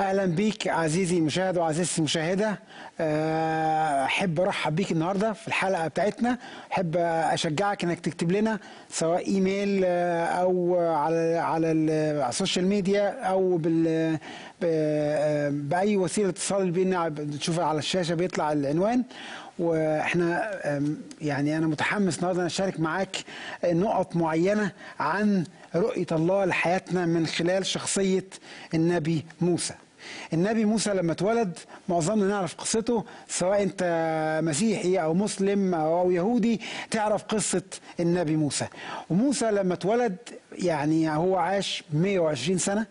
أهلا بيك عزيزي المشاهد وعزيزتي المشاهدة. آه، أحب أرحب بيك النهارده في الحلقة بتاعتنا. أحب أشجعك إنك تكتب لنا سواء إيميل آه، أو على على ال- على ال social media أو بال آه، بأي وسيلة اتصال بينا. بتشوفها على الشاشة بيطلع العنوان. وإحنا يعني أنا متحمس النهارده أشارك معاك نقط معينة عن رؤية الله لحياتنا من خلال شخصية النبي موسى. النبي موسى لما اتولد معظمنا نعرف قصته سواء انت مسيحي أو مسلم أو يهودي تعرف قصة النبي موسى. وموسى لما اتولد يعني هو عاش 120 سنة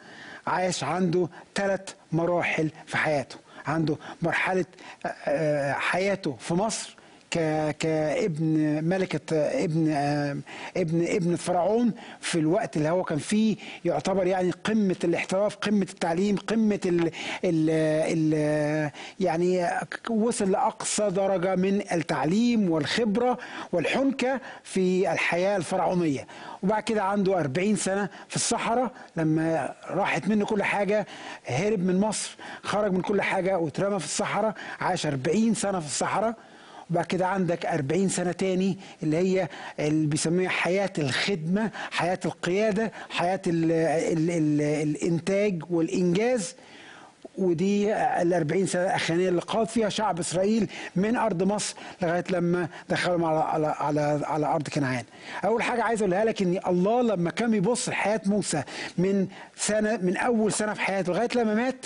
عاش عنده ثلاث مراحل في حياته. عنده مرحلة آه، حياته في مصر كابن ملكة آه، ابن ابن ابن فرعون في الوقت اللي هو كان فيه يعتبر يعني قمة الاحتراف قمة التعليم قمة ال ال ال يعني وصل لأقصى درجة من التعليم والخبرة والحنكة في الحياة الفرعونية. وبعد كده عنده 40 سنة في الصحراء لما راحت منه كل حاجة هرب من مصر خرج من كل حاجة واترمى في الصحراء عاش 40 سنة في الصحراء. وبعد كده عندك 40 سنة تاني اللي هي اللي بيسميها حياة الخدمة حياة القيادة حياة ال ال ال الإنتاج والإنجاز ودي ال 40 سنة الاخرانيه اللي قاد فيها شعب إسرائيل من أرض مصر لغاية لما دخلهم على على على, على أرض كنعان. أول حاجة عايز أقولها لك إن الله لما كان بيبص لحياة موسى من سنة من أول سنة في حياته لغاية لما مات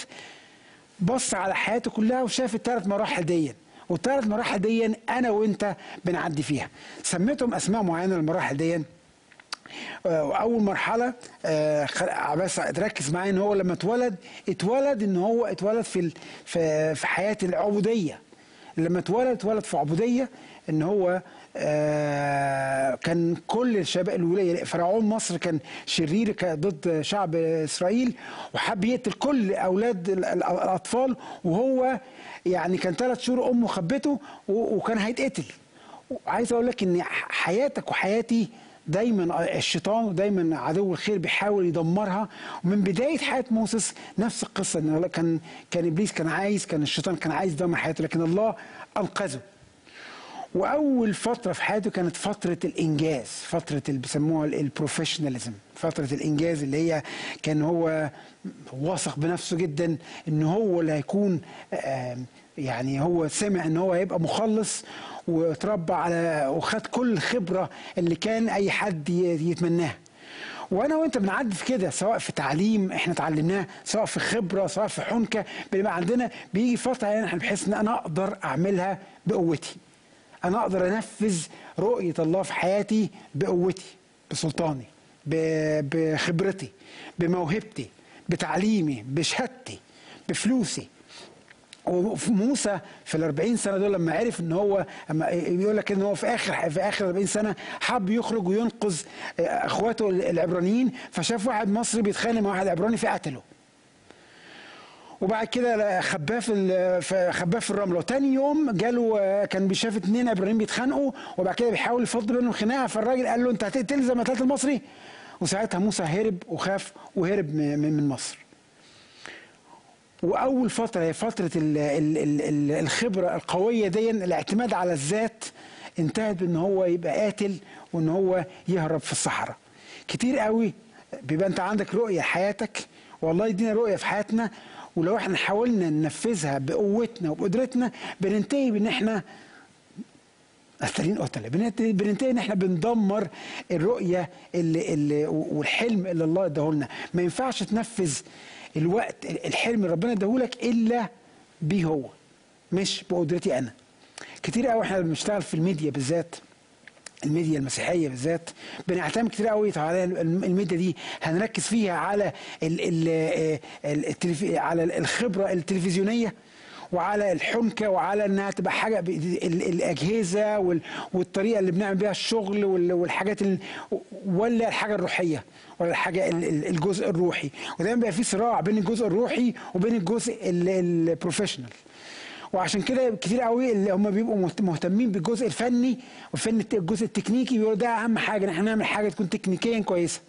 بص على حياته كلها وشاف الثلاث مراحل دي والثلاث مراحل دي أنا وأنت بنعدي فيها. سميتهم أسماء معينة للمراحل دي آه، أول مرحلة آه، بس تركز معايا إن هو لما اتولد اتولد إن هو اتولد في في حياة العبودية لما اتولد اتولد في عبودية إن هو كان كل الشباب الولية فرعون مصر كان شرير ضد شعب إسرائيل وحب يقتل كل أولاد ال- ال- الأطفال وهو يعني كان ثلاث شهور أمه خبته وكان هيتقتل. عايز أقول لك إن حياتك وحياتي دايما الشيطان ودايما عدو الخير بيحاول يدمرها. ومن بداية حياة موسى نفس القصة إن كان كان إبليس كان عايز كان الشيطان كان عايز يدمر حياته لكن الله أنقذه. وأول فترة في حياته كانت فترة الإنجاز فترة اللي بيسموها ال- البروفيشناليزم فترة الإنجاز اللي هي كان هو واثق بنفسه جدا إن هو اللي هيكون يعني هو سمع إن هو هيبقى مخلص واتربى على وخد كل الخبرة اللي كان أي حد يتمناها. وأنا وأنت بنعدي في كده سواء في تعليم إحنا اتعلمناه سواء في خبرة سواء في حنكة بيبقى عندنا بيجي فترة يعني إحنا بحس إن أنا أقدر أعملها بقوتي. أنا أقدر أنفذ رؤية الله في حياتي بقوتي بسلطاني بخبرتي بموهبتي بتعليمي بشهادتي بفلوسي وفي موسى في ال 40 سنة دول لما عرف إن هو بيقول لك إن هو في آخر في آخر 40 سنة حب يخرج وينقذ أخواته العبرانيين فشاف واحد مصري بيتخانق مع واحد عبراني فقتله. وبعد كده خباه في خباه في الرملة. وتاني يوم جاله كان بيشاف اتنين عبرانيين بيتخانقوا وبعد كده بيحاول يفض بينهم خناقة. فالراجل قال له أنت هتقتل زي ما قتلت المصري؟ وساعتها موسى هرب وخاف وهرب من مصر. وأول فترة هي فترة ال ال ال ال الخبرة القوية دي الاعتماد على الذات انتهت بإن هو يبقى قاتل وإن هو يهرب في الصحراء. كتير قوي بيبقى أنت عندك رؤية لحياتك والله يدينا رؤية في حياتنا ولو إحنا حاولنا ننفذها بقوتنا وبقدرتنا بننتهي بإن إحنا قتالين قتلة. بننتهي إن إحنا بندمر الرؤية اللي اللي والحلم اللي الله اداهولنا. ما ينفعش تنفذ الوقت الحلم اللي ربنا اداهولك إلا بيه هو مش بقدرتي أنا. كتير قوي إحنا بنشتغل في الميديا بالذات. الميديا المسيحية بالذات بنعتمد كتير قوي على الميديا دي. هنركز فيها على ال ال التلف... على الخبرة التلفزيونية وعلى الحنكة وعلى إنها تبقى حاجة الأجهزة وال- والطريقة اللي بنعمل بيها الشغل وال- والحاجات ال- ولا الحاجة الروحية ولا الحاجة ال- ال- الجزء الروحي. ودايما بيبقى في صراع بين الجزء الروحي وبين الجزء ال- ال professional وعشان كده كتير قوي اللي هم بيبقوا مهت- مهتمين بالجزء الفني والفن الجزء التكنيكي بيقولوا ده أهم حاجة إن إحنا نعمل حاجة تكون تكنيكيا كويسة.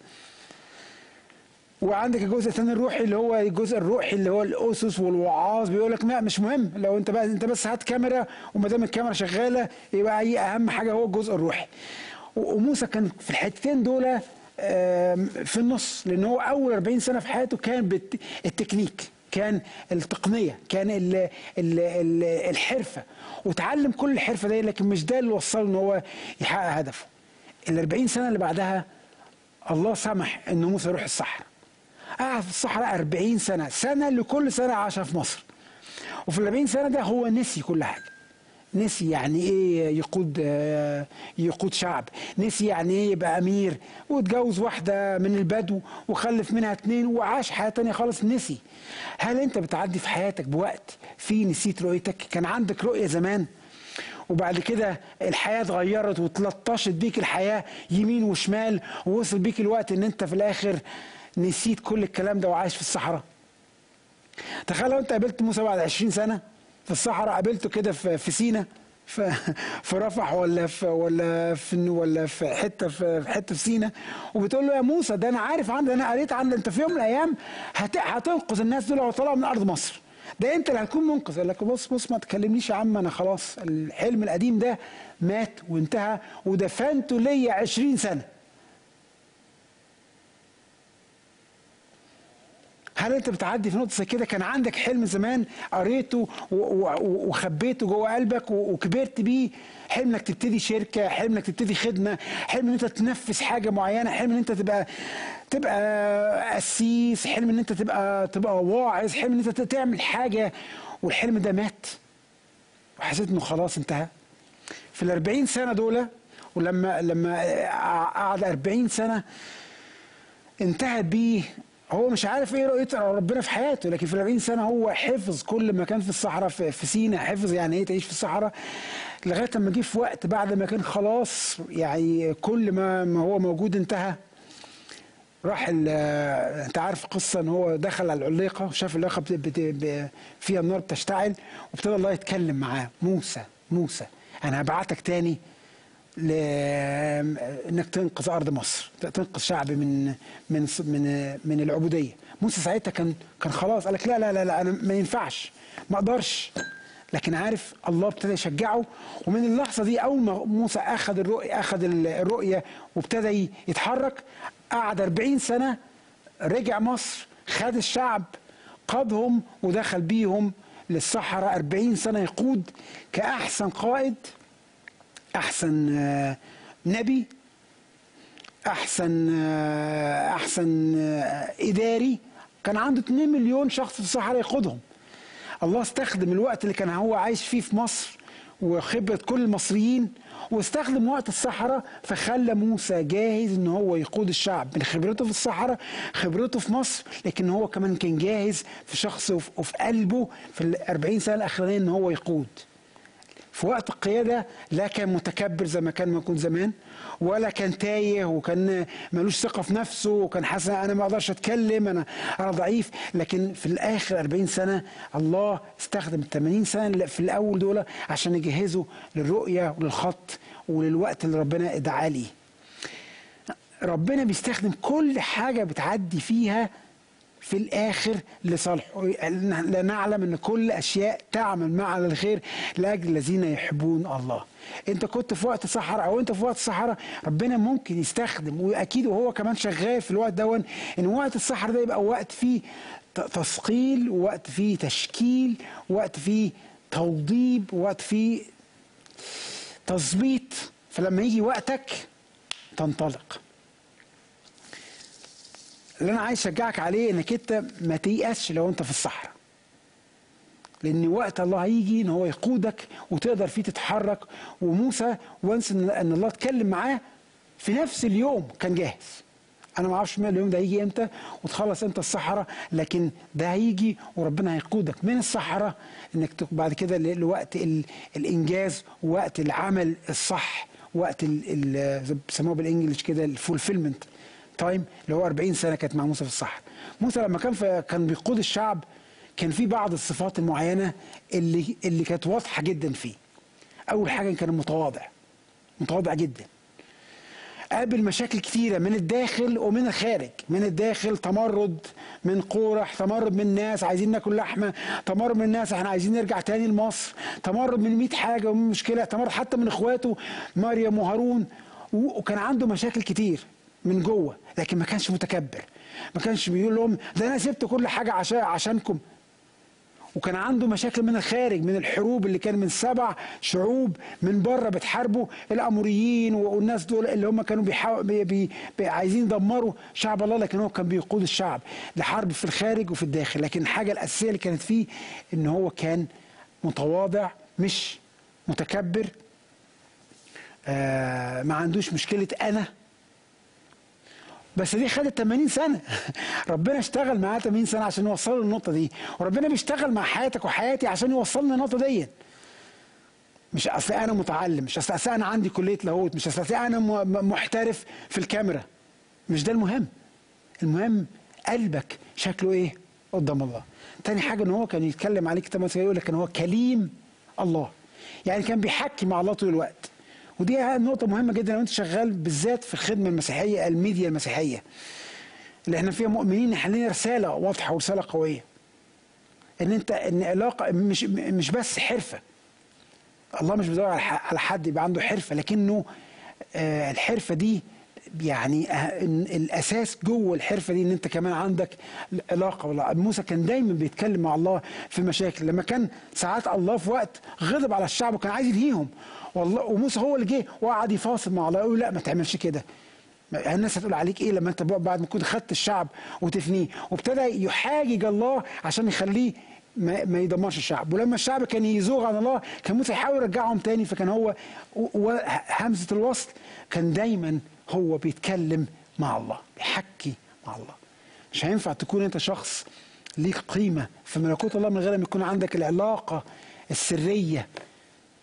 وعندك الجزء الثاني الروحي اللي هو الجزء الروحي اللي هو الأسس والوعاظ بيقول لك لا مش مهم. لو أنت بقى أنت بس هات كاميرا وما دام الكاميرا شغالة يبقى هي أهم حاجة هو الجزء الروحي. وموسى كان في الحتتين دول في النص لأن هو أول 40 سنة في حياته كان بالتكنيك كان التقنية كان ال ال ال الحرفة. وتعلم كل الحرفة دي لكن مش ده اللي وصله إن هو يحقق هدفه. ال 40 سنة اللي بعدها الله سمح إن موسى يروح الصحراء. قعد في الصحراء 40 سنة سنة لكل سنة عاشها في مصر. وفي ال 40 سنة ده هو نسي كل حاجة. نسي يعني إيه يقود يقود شعب نسي يعني إيه يبقى أمير واتجوز واحدة من البدو وخلف منها اتنين وعاش حياة تانية خالص نسي. هل أنت بتعدي في حياتك بوقت فيه نسيت رؤيتك؟ كان عندك رؤية زمان وبعد كده الحياة اتغيرت وتلطشت بيك الحياة يمين وشمال ووصل بيك الوقت إن أنت في الآخر نسيت كل الكلام ده وعايش في الصحراء. تخيل لو أنت قابلت موسى بعد 20 سنة في الصحراء قابلته كده في في سينا في رفح ولا في ولا في ولا في حتة في حتة في سينا وبتقول له يا موسى ده أنا عارف عن ده أنا قريت عن أنت في يوم من الأيام هت- هتنقذ الناس دول وطلعوا من أرض مصر. ده أنت اللي هتكون منقذ. قال لك بص بص ما تكلمنيش يا عم أنا خلاص الحلم القديم ده مات وانتهى ودفنته ليا 20 سنة. هل انت بتعدي في نقطة زي كده؟ كان عندك حلم زمان قريته وخبيته جوه قلبك وكبرت بيه. حلم انك تبتدي شركة حلم انك تبتدي خدمة حلم ان انت تنفذ حاجة معينة حلم ان انت تبقى تبقى قسيس حلم ان انت تبقى تبقى واعظ حلم ان انت تعمل حاجة. والحلم ده مات. وحسيت انه خلاص انتهى. في ال 40 سنة دول ولما لما قعد 40 سنة انتهت بيه هو مش عارف إيه رؤية ربنا في حياته لكن في ال 40 سنة هو حفظ كل ما كان في الصحراء في, في سينا حفظ يعني إيه تعيش في الصحراء لغاية لما جه في وقت بعد ما كان خلاص يعني كل ما ما هو موجود انتهى راح انت عارف قصة ان هو دخل على العليقة وشاف العليقة بت- بت- فيها النار بتشتعل وابتدى الله يتكلم معاه موسى موسى أنا هبعتك تاني. إنك تنقذ أرض مصر تنقذ شعب من من من من العبودية. موسى ساعتها كان كان خلاص قال لك لا لا لا, لا أنا ما ينفعش ما أقدرش. لكن عارف الله ابتدى يشجعه ومن اللحظة دي أول ما موسى أخذ الرؤيه أخذ الرؤية وابتدى يتحرك قعد 40 سنة رجع مصر خد الشعب قادهم ودخل بيهم للصحراء 40 سنة يقود كأحسن قائد. أحسن آه، نبي أحسن آه، أحسن آه، إداري. كان عنده 2 مليون شخص في الصحراء يقودهم الله استخدم الوقت اللي كان هو عايش فيه في مصر وخبرة كل المصريين واستخدم وقت الصحراء فخلى موسى جاهز إن هو يقود الشعب. من خبرته في الصحراء خبرته في مصر لكن هو كمان كان جاهز في شخصه وفي قلبه في الأربعين سنة الأخرانية إن هو يقود. في وقت القيادة لا كان متكبر زي ما كان موجود زمان ولا كان تايه وكان ملوش ثقة في نفسه وكان حاسس أنا ما أقدرش أتكلم أنا أنا ضعيف لكن في الآخر 40 سنة الله استخدم ال 80 سنة اللي في الأول دول عشان يجهزه للرؤية وللخط وللوقت اللي ربنا ادعاه ليه. ربنا بيستخدم كل حاجة بتعدي فيها في الآخر لصالحه لنعلم أن كل أشياء تعمل معا للخير لأجل الذين يحبون الله. أنت كنت في وقت صحراء أو أنت في وقت صحراء ربنا ممكن يستخدم وأكيد وهو كمان شغال في الوقت دون إن وقت الصحراء ده يبقى وقت فيه تثقيل وقت فيه تشكيل وقت فيه توضيب وقت فيه تظبيط. فلما يجي وقتك تنطلق. اللي أنا عايز أشجعك عليه إنك أنت ما تيأسش لو أنت في الصحراء. لأن وقت الله هيجي إن هو يقودك وتقدر فيه تتحرك. وموسى وانس ان الله اتكلم معاه في نفس اليوم كان جاهز. أنا ما أعرفش اليوم ده هيجي إمتى وتخلص إمتى الصحراء لكن ده هيجي وربنا هيقودك من الصحراء إنك بعد كده لوقت ال- الإنجاز ووقت العمل الصح وقت بيسموها بالإنجلش كده ال fulfillment time اللي هو 40 سنة كانت مع موسى في الصحراء. موسى لما كان كان بيقود الشعب كان في بعض الصفات المعينة اللي اللي كانت واضحة جدا فيه. أول حاجة كان متواضع. متواضع جدا. قابل مشاكل كتيرة من الداخل ومن الخارج. من الداخل تمرد من قورح تمرد من ناس عايزين ناكل لحمة تمرد من ناس إحنا عايزين نرجع تاني لمصر تمرد من 100 حاجة ومن مشكله تمرد حتى من إخواته مريم وهارون. وكان عنده مشاكل كتير. من جوه لكن ما كانش متكبر. ما كانش بيقول لهم ده أنا سبت كل حاجة عشان عشانكم. وكان عنده مشاكل من الخارج من الحروب اللي كان من سبع شعوب من بره بتحاربوا الأموريين والناس دول اللي هم كانوا بيحاول بي بي بي عايزين يدمروا شعب الله لكن هو كان بيقود الشعب لحرب في الخارج وفي الداخل. لكن الحاجة الأساسية اللي كانت فيه إن هو كان متواضع مش متكبر. آه ما عندوش مشكلة أنا بس دي خدت 80 سنة. ربنا اشتغل معاه 80 سنة عشان يوصله للنقطه دي. وربنا بيشتغل مع حياتك وحياتي عشان يوصلنا للنقطه دي مش أصل أنا متعلم مش أصل أنا عندي كلية لاهوت مش أصل أنا محترف في الكاميرا. مش ده المهم. المهم قلبك شكله إيه؟ قدام الله. تاني حاجة إن هو كان يتكلم عليك كتاب يقول لك إن هو كليم الله. يعني كان بيحكي مع الله طول الوقت. ودي نقطة مهمة جدا لو أنت شغال بالذات في الخدمة المسيحية الميديا المسيحية اللي إحنا فيها مؤمنين إحنا لنا رسالة واضحة ورسالة قوية. إن أنت إن علاقة مش مش بس حرفة. الله مش بيدور على حد يبقى عنده حرفة لكنه آه الحرفة دي يعني الأساس جوه الحرفة دي إن أنت كمان عندك علاقه والله موسى كان دايما بيتكلم مع الله في مشاكل. لما كان ساعات الله في وقت غضب على الشعب وكان عايز ينهيهم والله وموسى هو اللي جه وقعد يفاصل مع الله يقول لا ما تعملش كده. الناس هتقول عليك إيه لما أنت بعد ما كنت خدت الشعب وتفنيه؟ وابتدى يحاجج الله عشان يخليه ما, ما يدمرش الشعب. ولما الشعب كان يزوغ عن الله كان موسى يحاول يرجعهم تاني. فكان هو همزة الوصل كان دايما هو بيتكلم مع الله بيحكي مع الله. مش هينفع تكون انت شخص ليك قيمة في ملكوت الله من غير ما يكون عندك العلاقة السرية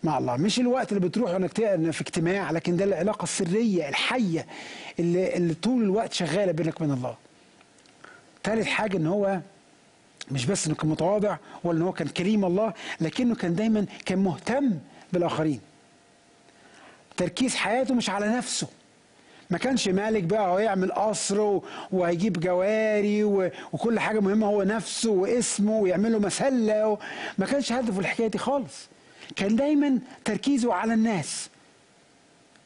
مع الله. مش الوقت اللي بتروح انك في اجتماع لكن ده العلاقة السرية الحية اللي, اللي طول الوقت شغالة بينك وبين الله. ثالث حاجة إن هو مش بس إنه كان متواضع ولا إن هو كان كريم الله لكنه كان دايما كان مهتم بالآخرين. تركيز حياته مش على نفسه. ما كانش مالك بقى ويعمل قصر وهيجيب جواري وكل حاجة مهمة هو نفسه واسمه ويعمل له مسله ما كانش هدفه الحكاية دي خالص. كان دايما تركيزه على الناس.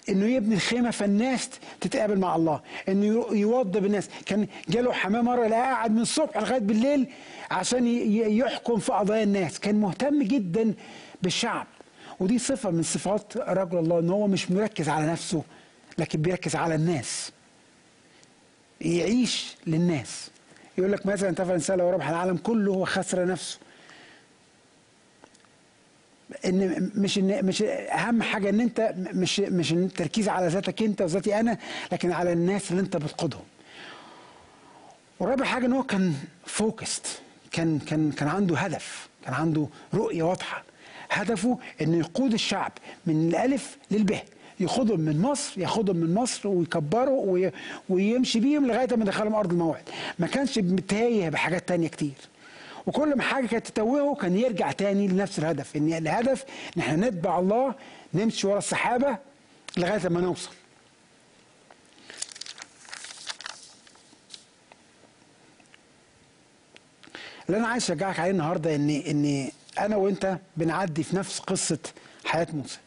إنه يبني الخيمة فالناس تتقابل مع الله. إنه يوضب الناس. كان جاله حماه مرة لا قاعد من الصبح لغاية بالليل عشان يحكم في قضايا الناس. كان مهتم جدا بالشعب. ودي صفة من صفات رجل الله إن هو مش مركز على نفسه. لكن بيركز على الناس. يعيش للناس. يقول لك مثلا انتفع الانسان لو ربح العالم كله وخسر نفسه. إن مش إن مش أهم حاجة إن أنت مش مش التركيز على ذاتك أنت وذاتي أنا لكن على الناس اللي أنت بتقودهم. ورابع حاجة إن هو كان فوكست كان كان كان عنده هدف. كان عنده رؤية واضحة. هدفه انه يقود الشعب من الألف للب. ياخدهم من مصر ياخدهم من مصر ويكبروا ويمشي بيهم لغاية ما يدخلهم أرض الموعد. ما كانش تايه بحاجات تانية كتير. وكل ما حاجة كانت تتوهه كان يرجع تاني لنفس الهدف إن الهدف إن إحنا نتبع الله نمشي ورا السحابه لغاية ما نوصل. اللي أنا عايز أشجعك عليه النهارده ان إن أنا وأنت بنعدي في نفس قصة حياة موسى.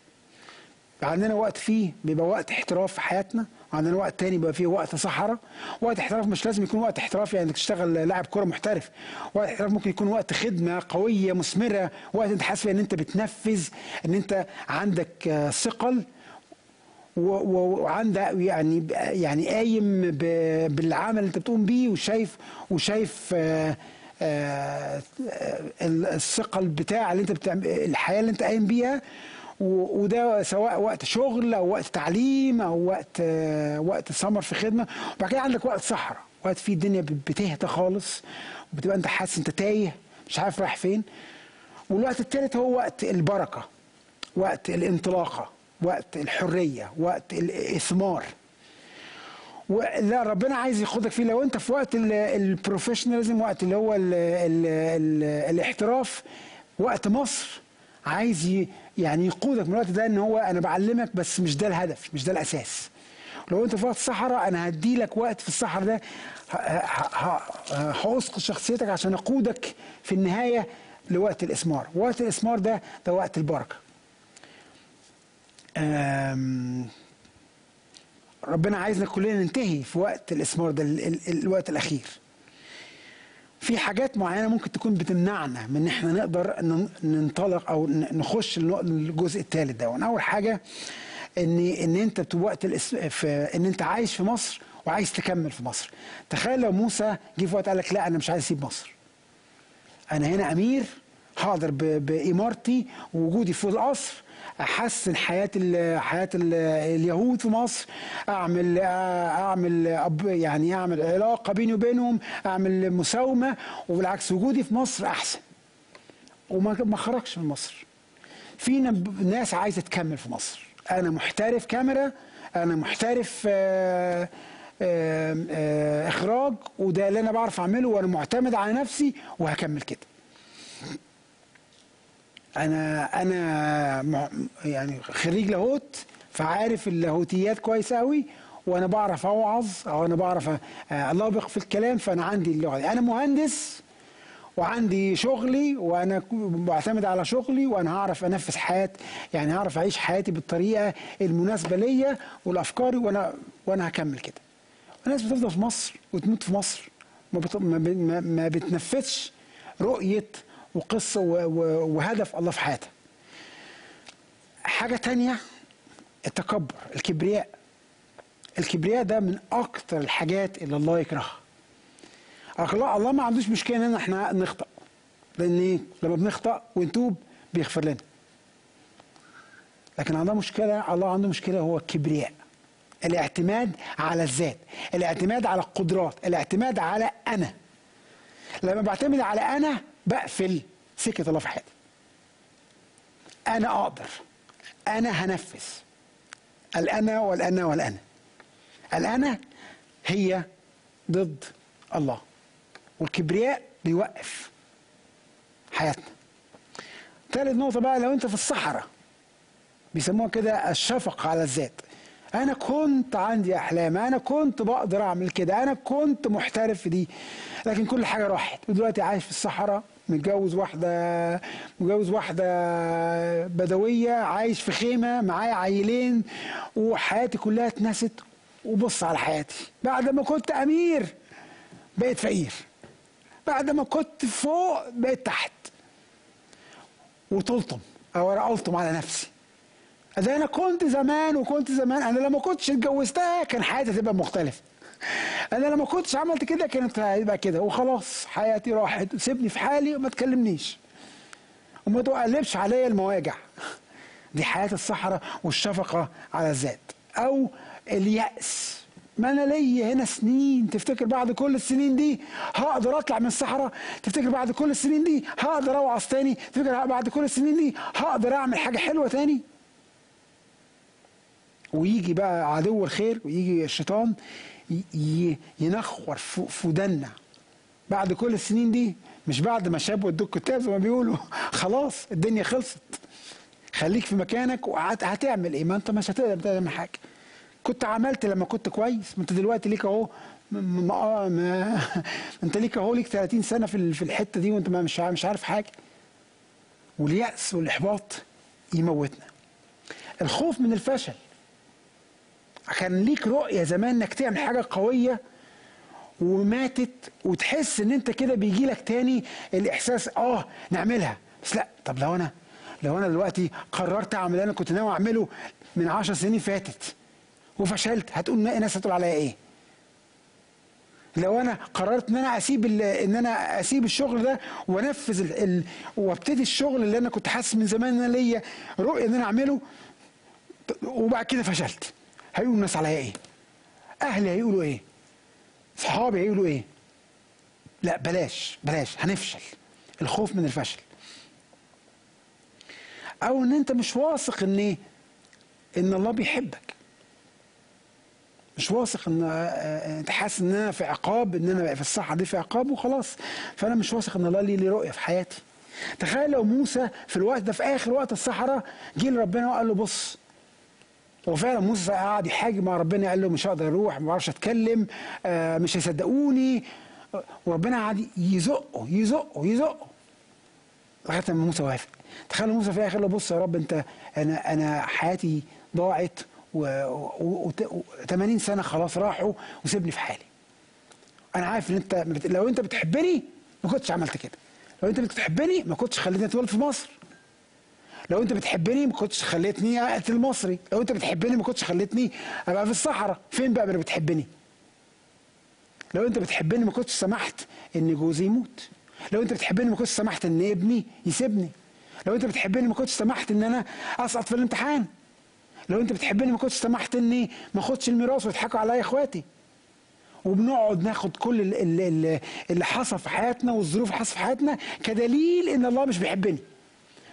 عندنا وقت فيه بيبقى وقت احتراف في حياتنا وعندنا وقت تاني بيبقى فيه وقت صحراء وقت احتراف مش لازم يكون وقت احتراف يعني انك تشتغل لاعب كورة محترف. وقت احتراف ممكن يكون وقت خدمة قوية مثمرة وقت انت حاسس ان انت بتنفذ ان انت عندك ثقل وعندك يعني يعني قايم بالعمل اللي انت بتقوم بيه وشايف وشايف آآ آآ الثقل بتاع اللي انت بتعمل الحياة اللي انت قايم بيها. وده سواء وقت شغل أو وقت تعليم أو وقت وقت سمر في خدمة. وبعد كده عندك وقت صحراء وقت فيه الدنيا بتهدى خالص وبتبقى أنت حاسس أنت تايه مش عارف رايح فين. والوقت الثالث هو وقت البركة وقت الانطلاقة وقت الحرية وقت الإثمار. لا ربنا عايز ياخدك فيه. لو أنت في وقت البروفيشناليزم وقت اللي هو ال ال ال الاحتراف وقت مصر عايز يعني يقودك من الوقت ده إن هو أنا بعلمك بس مش ده الهدف مش ده الأساس. لو أنت في وقت الصحراء أنا هدي لك وقت في الصحراء ده هاسقط شخصيتك عشان اقودك في النهاية لوقت الإسمار. وقت الإسمار ده ده وقت البركة. ربنا عايزنا كلنا ننتهي في وقت الإسمار ده الوقت الأخير. في حاجات معينة ممكن تكون بتمنعنا من إن إحنا نقدر ننطلق أو نخش الجزء الثالث ده. أول حاجة ان إن أنت وقت في إن أنت عايش في مصر وعايز تكمل في مصر. تخيل لو موسى جه في وقت قال لك لا أنا مش عايز أسيب مصر. أنا هنا أمير هقدر بإمارتي ووجودي في القصر أحسن حياة ال حياة ال اليهود في مصر. أعمل أعمل يعني أعمل علاقة بيني وبينهم أعمل مساومة وبالعكس وجودي في مصر أحسن. وما خرجش من مصر. فينا ناس عايزة تكمل في مصر. أنا محترف كاميرا أنا محترف آآ آآ إخراج وده اللي أنا بعرف أعمله وأنا معتمد على نفسي وهكمل كده. أنا أنا يعني خريج لاهوت فعارف اللاهوتيات كويس قوي وأنا بعرف أوعظ أو أنا بعرف الابق في الكلام فأنا عندي اللغة دي. أنا مهندس وعندي شغلي وأنا بعتمد على شغلي وأنا هعرف أنفذ حياتي يعني هعرف أعيش حياتي بالطريقة المناسبة ليا والافكاري وأنا وأنا هكمل كده. الناس بتفضل في مصر وتموت في مصر ما, بت... ما, ما بتنفذش رؤية وقصة وهدف الله في حياتها حاجة تانية التكبر الكبرياء. الكبرياء ده من أكتر الحاجات اللي الله يكرهها. الله الله ما عندوش مشكلة إن إحنا نخطأ. لأن إيه؟ لما بنخطأ ونتوب بيغفر لنا. لكن عنده مشكلة الله عنده مشكلة هو الكبرياء الاعتماد على الذات الاعتماد على القدرات الاعتماد على أنا. لما بعتمد على أنا بقفل سكة الله في حياتي. أنا أقدر. أنا هنفذ. الأنا والأنا والأنا. الأنا هي ضد الله. والكبرياء بيوقف حياتنا. ثالث نقطة بقى لو أنت في الصحراء بيسموها كده الشفقة على الذات. أنا كنت عندي أحلام أنا كنت بقدر أعمل كده أنا كنت محترف في دي لكن كل حاجة راحت. ودلوقتي عايش في الصحراء متجوز واحدة متجوز واحدة بدوية عايش في خيمة معايا عيلين وحياتي كلها اتنست وبص على حياتي. بعد ما كنت أمير بقيت فقير. بعد ما كنت فوق بقيت تحت. وتلطم أو أنا ألطم على نفسي. أنا كنت زمان وكنت زمان أنا لما كنتش اتجوزتها كان حياتي تبقى مختلفة. أنا لما كنتش عملت كده كانت هيبقى كده وخلاص حياتي راحت. سيبني في حالي وما تكلمنيش. وما تقلبش عليا المواجع. دي حياة الصحراء والشفقة على الذات. أو اليأس. ما أنا ليا هنا سنين. تفتكر بعد كل السنين دي هقدر أطلع من الصحراء؟ تفتكر بعد كل السنين دي هقدر اوعظ تاني؟ تفتكر بعد كل السنين دي هقدر أعمل حاجة حلوة تاني؟ ويجي بقى عدو الخير ويجي الشيطان ينخور في ودنا بعد كل السنين دي مش بعد ما شاب ودوك كتاب زي ما بيقولوا خلاص الدنيا خلصت. خليك في مكانك وهتعمل إيه؟ ما أنت مش هتقدر تعمل حاجة. كنت عملت لما كنت كويس. ما أنت دلوقتي ليك أهو ما ما أنت ليك أهو ليك 30 سنة في في الحتة دي وأنت مش مش عارف حاجة. واليأس والإحباط يموتنا. الخوف من الفشل. كان ليك رؤية زمان إنك تعمل حاجة قوية وماتت وتحس إن أنت كده بيجي لك تاني الإحساس آه نعملها بس لأ طب لو أنا لو أنا دلوقتي قررت أعمل اللي أنا كنت ناوي أعمله من عشر سنين فاتت وفشلت هتقول الناس هتقول عليا إيه لو أنا قررت إن أنا أسيب إن أنا أسيب الشغل ده وأنفذ. وأبتدي الشغل اللي أنا كنت حاسس من زمان إن أنا ليا رؤية إن أنا أعمله وبعد كده فشلت هيقولوا الناس عليا إيه؟ أهلي هيقولوا إيه؟ صحابي هيقولوا إيه؟ لا بلاش بلاش هنفشل. الخوف من الفشل. أو إن أنت مش واثق إن إيه؟ إن الله بيحبك. مش واثق إن أنت حاسس إن أنا في عقاب إن أنا في الصحة دي في عقاب وخلاص. فأنا مش واثق إن الله ليه لي رؤية في حياتي. تخيل لو موسى في الوقت ده في آخر وقت الصحراء جه لربنا وقال له بص وفعلا موسى قعد يحاجي مع ربنا قال له مش هقدر أروح ما بعرفش أتكلم آه مش هيصدقوني. وربنا قعد يزقه يزقه يزقه. لغاية لما موسى وافق. تخيل موسى في الآخر له بص يا رب أنت أنا أنا حياتي ضاعت و80 سنة خلاص راحوا وسيبني في حالي. أنا عارف إن أنت لو أنت بتحبني ما كنتش عملت كده. لو أنت بتحبني ما كنتش خليتني أتولد في مصر. لو انت بتحبني ما كنتش خليتني أقتل المصري. لو انت بتحبني ما كنتش خليتني أبقى في الصحراء. فين بقى اللي بتحبني؟ لو انت بتحبني ما كنتش سمحت إن جوزي يموت. لو انت بتحبني ما كنتش سمحت إن ابني يسيبني. لو انت بتحبني ما كنتش سمحت إن أنا أسقط في الامتحان. لو انت بتحبني ما كنتش سمحت إني ما أخدش الميراث ويضحكوا عليا إخواتي. وبنقعد ناخد كل اللي, اللي حصل في حياتنا والظروف اللي حصل في حياتنا كدليل إن الله مش بيحبني.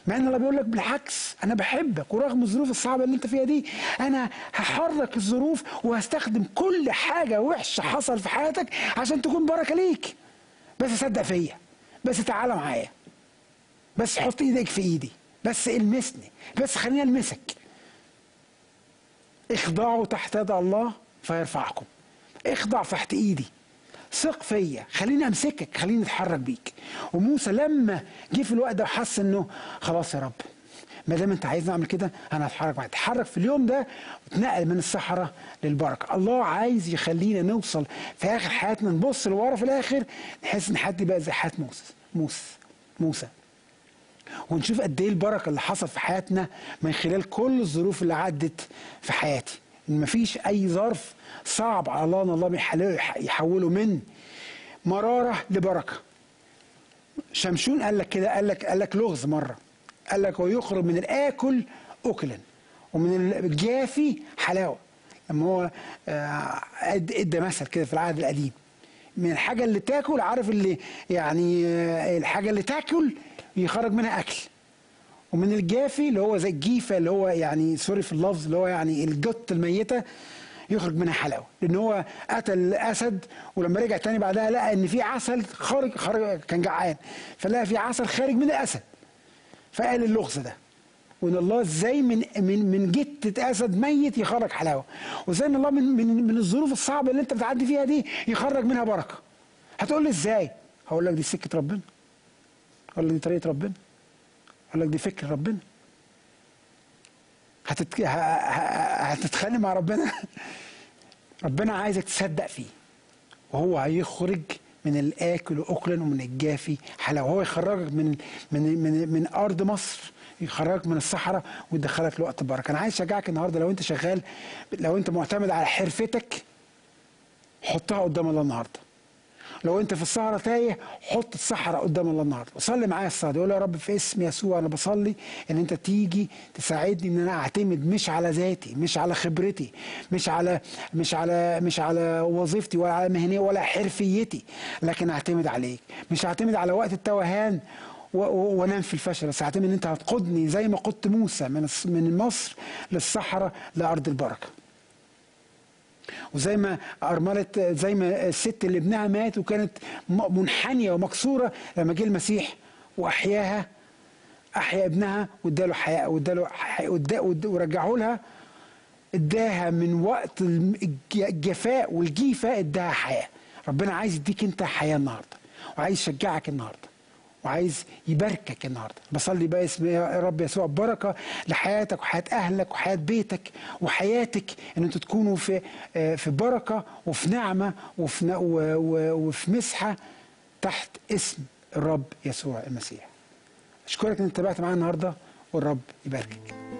مع إن الله بيقول لك بالعكس أنا بحبك ورغم الظروف الصعبة اللي أنت فيها دي أنا هحرك الظروف وهستخدم كل حاجة وحشة حصل في حياتك عشان تكون بركة ليك. بس صدق فيا بس تعالى معايا بس حط إيدك في إيدي بس المسني بس خليني ألمسك. اخضعوا تحت يد الله فيرفعكم. اخضع تحت إيدي. ثق فيا. خليني أمسكك خليني أتحرك بيك. وموسى لما جه في الوقت ده وحس إنه خلاص يا رب ما دام أنت عايزني أعمل كده أنا هتحرك معاك. اتحرك في اليوم ده واتنقل من الصحراء للبركة. الله عايز يخلينا نوصل في آخر حياتنا نبص لورا في الآخر نحس إن حد بقى زي حياة موسى. موسى موسى. ونشوف قد إيه البركة اللي حصل في حياتنا من خلال كل الظروف اللي عدت في حياتي. مفيش أي ظرف صعب على الله يحوله من مرارة لبركة. شمشون قال لك كده قال لك قال لك لغز مرة. قال لك ويخرج من الآكل اكلا ومن الجافي حلاوة. لما هو إدى مثل كده في العهد القديم. من الحاجة اللي تاكل عارف اللي يعني الحاجة اللي تاكل يخرج منها أكل. ومن الجافي اللي هو زي الجيفة اللي هو يعني sorry في اللفظ اللي هو يعني الجتة الميتة يخرج منها حلاوة. لأن هو قتل اسد ولما رجع تاني بعدها لقى إن في عسل خارج خارج كان جعان. فلقى في عسل خارج من الأسد. فقال اللغز ده. وإن الله إزاي من من من جتة أسد ميت يخرج حلاوة. وإزاي إن الله من من من الظروف الصعبة اللي أنت بتعدي فيها دي يخرج منها بركة. هتقول لي إزاي؟ هقول لك دي سكة ربنا. هقول لك دي طريقة ربنا. هقول لك دي فكر ربنا. هتتخانق مع ربنا. ربنا عايزك تصدق فيه. وهو هيخرج من الآكل اكلا ومن الجافي. حلاوه هو يخرجك من من من من أرض مصر. يخرجك من الصحراء ويدخلك لوقت البركة. أنا عايز أشجعك النهارده لو أنت شغال لو أنت معتمد على حرفتك حطها قدام الله النهارده. لو انت في الصحراء تايه حط الصحراء قدام الله النهارده. وصلي معايا الصلاة يقول يا رب في اسم يسوع أنا بصلي ان انت تيجي تساعدني ان أنا اعتمد مش على ذاتي مش على خبرتي مش على مش على مش على وظيفتي ولا على مهنية ولا حرفيتي لكن اعتمد عليك. مش اعتمد على وقت التوهان وانام في الفشل بس اعتمد ان انت هتقودني زي ما قدت موسى من من مصر للصحراء لأرض البركة. وزي ما أرملة زي ما الست اللي ابنها مات وكانت منحنية ومكسورة لما جه المسيح وأحياها أحيا ابنها واداله حياة واداله ورجعه لها اداها من وقت الجفاء والجيفة اداها حياة. ربنا عايز يديك أنت حياة النهاردة وعايز يشجعك النهارده. وعايز يباركك النهارده. بصلي بقى اسم يا رب يسوع بركه لحياتك وحياة أهلك وحياة بيتك وحياتك إن أنتوا تكونوا في في بركة وفي نعمة وفي وفي مسحة تحت اسم الرب يسوع المسيح. أشكرك إن أنت تابعت معانا النهارده والرب يباركك.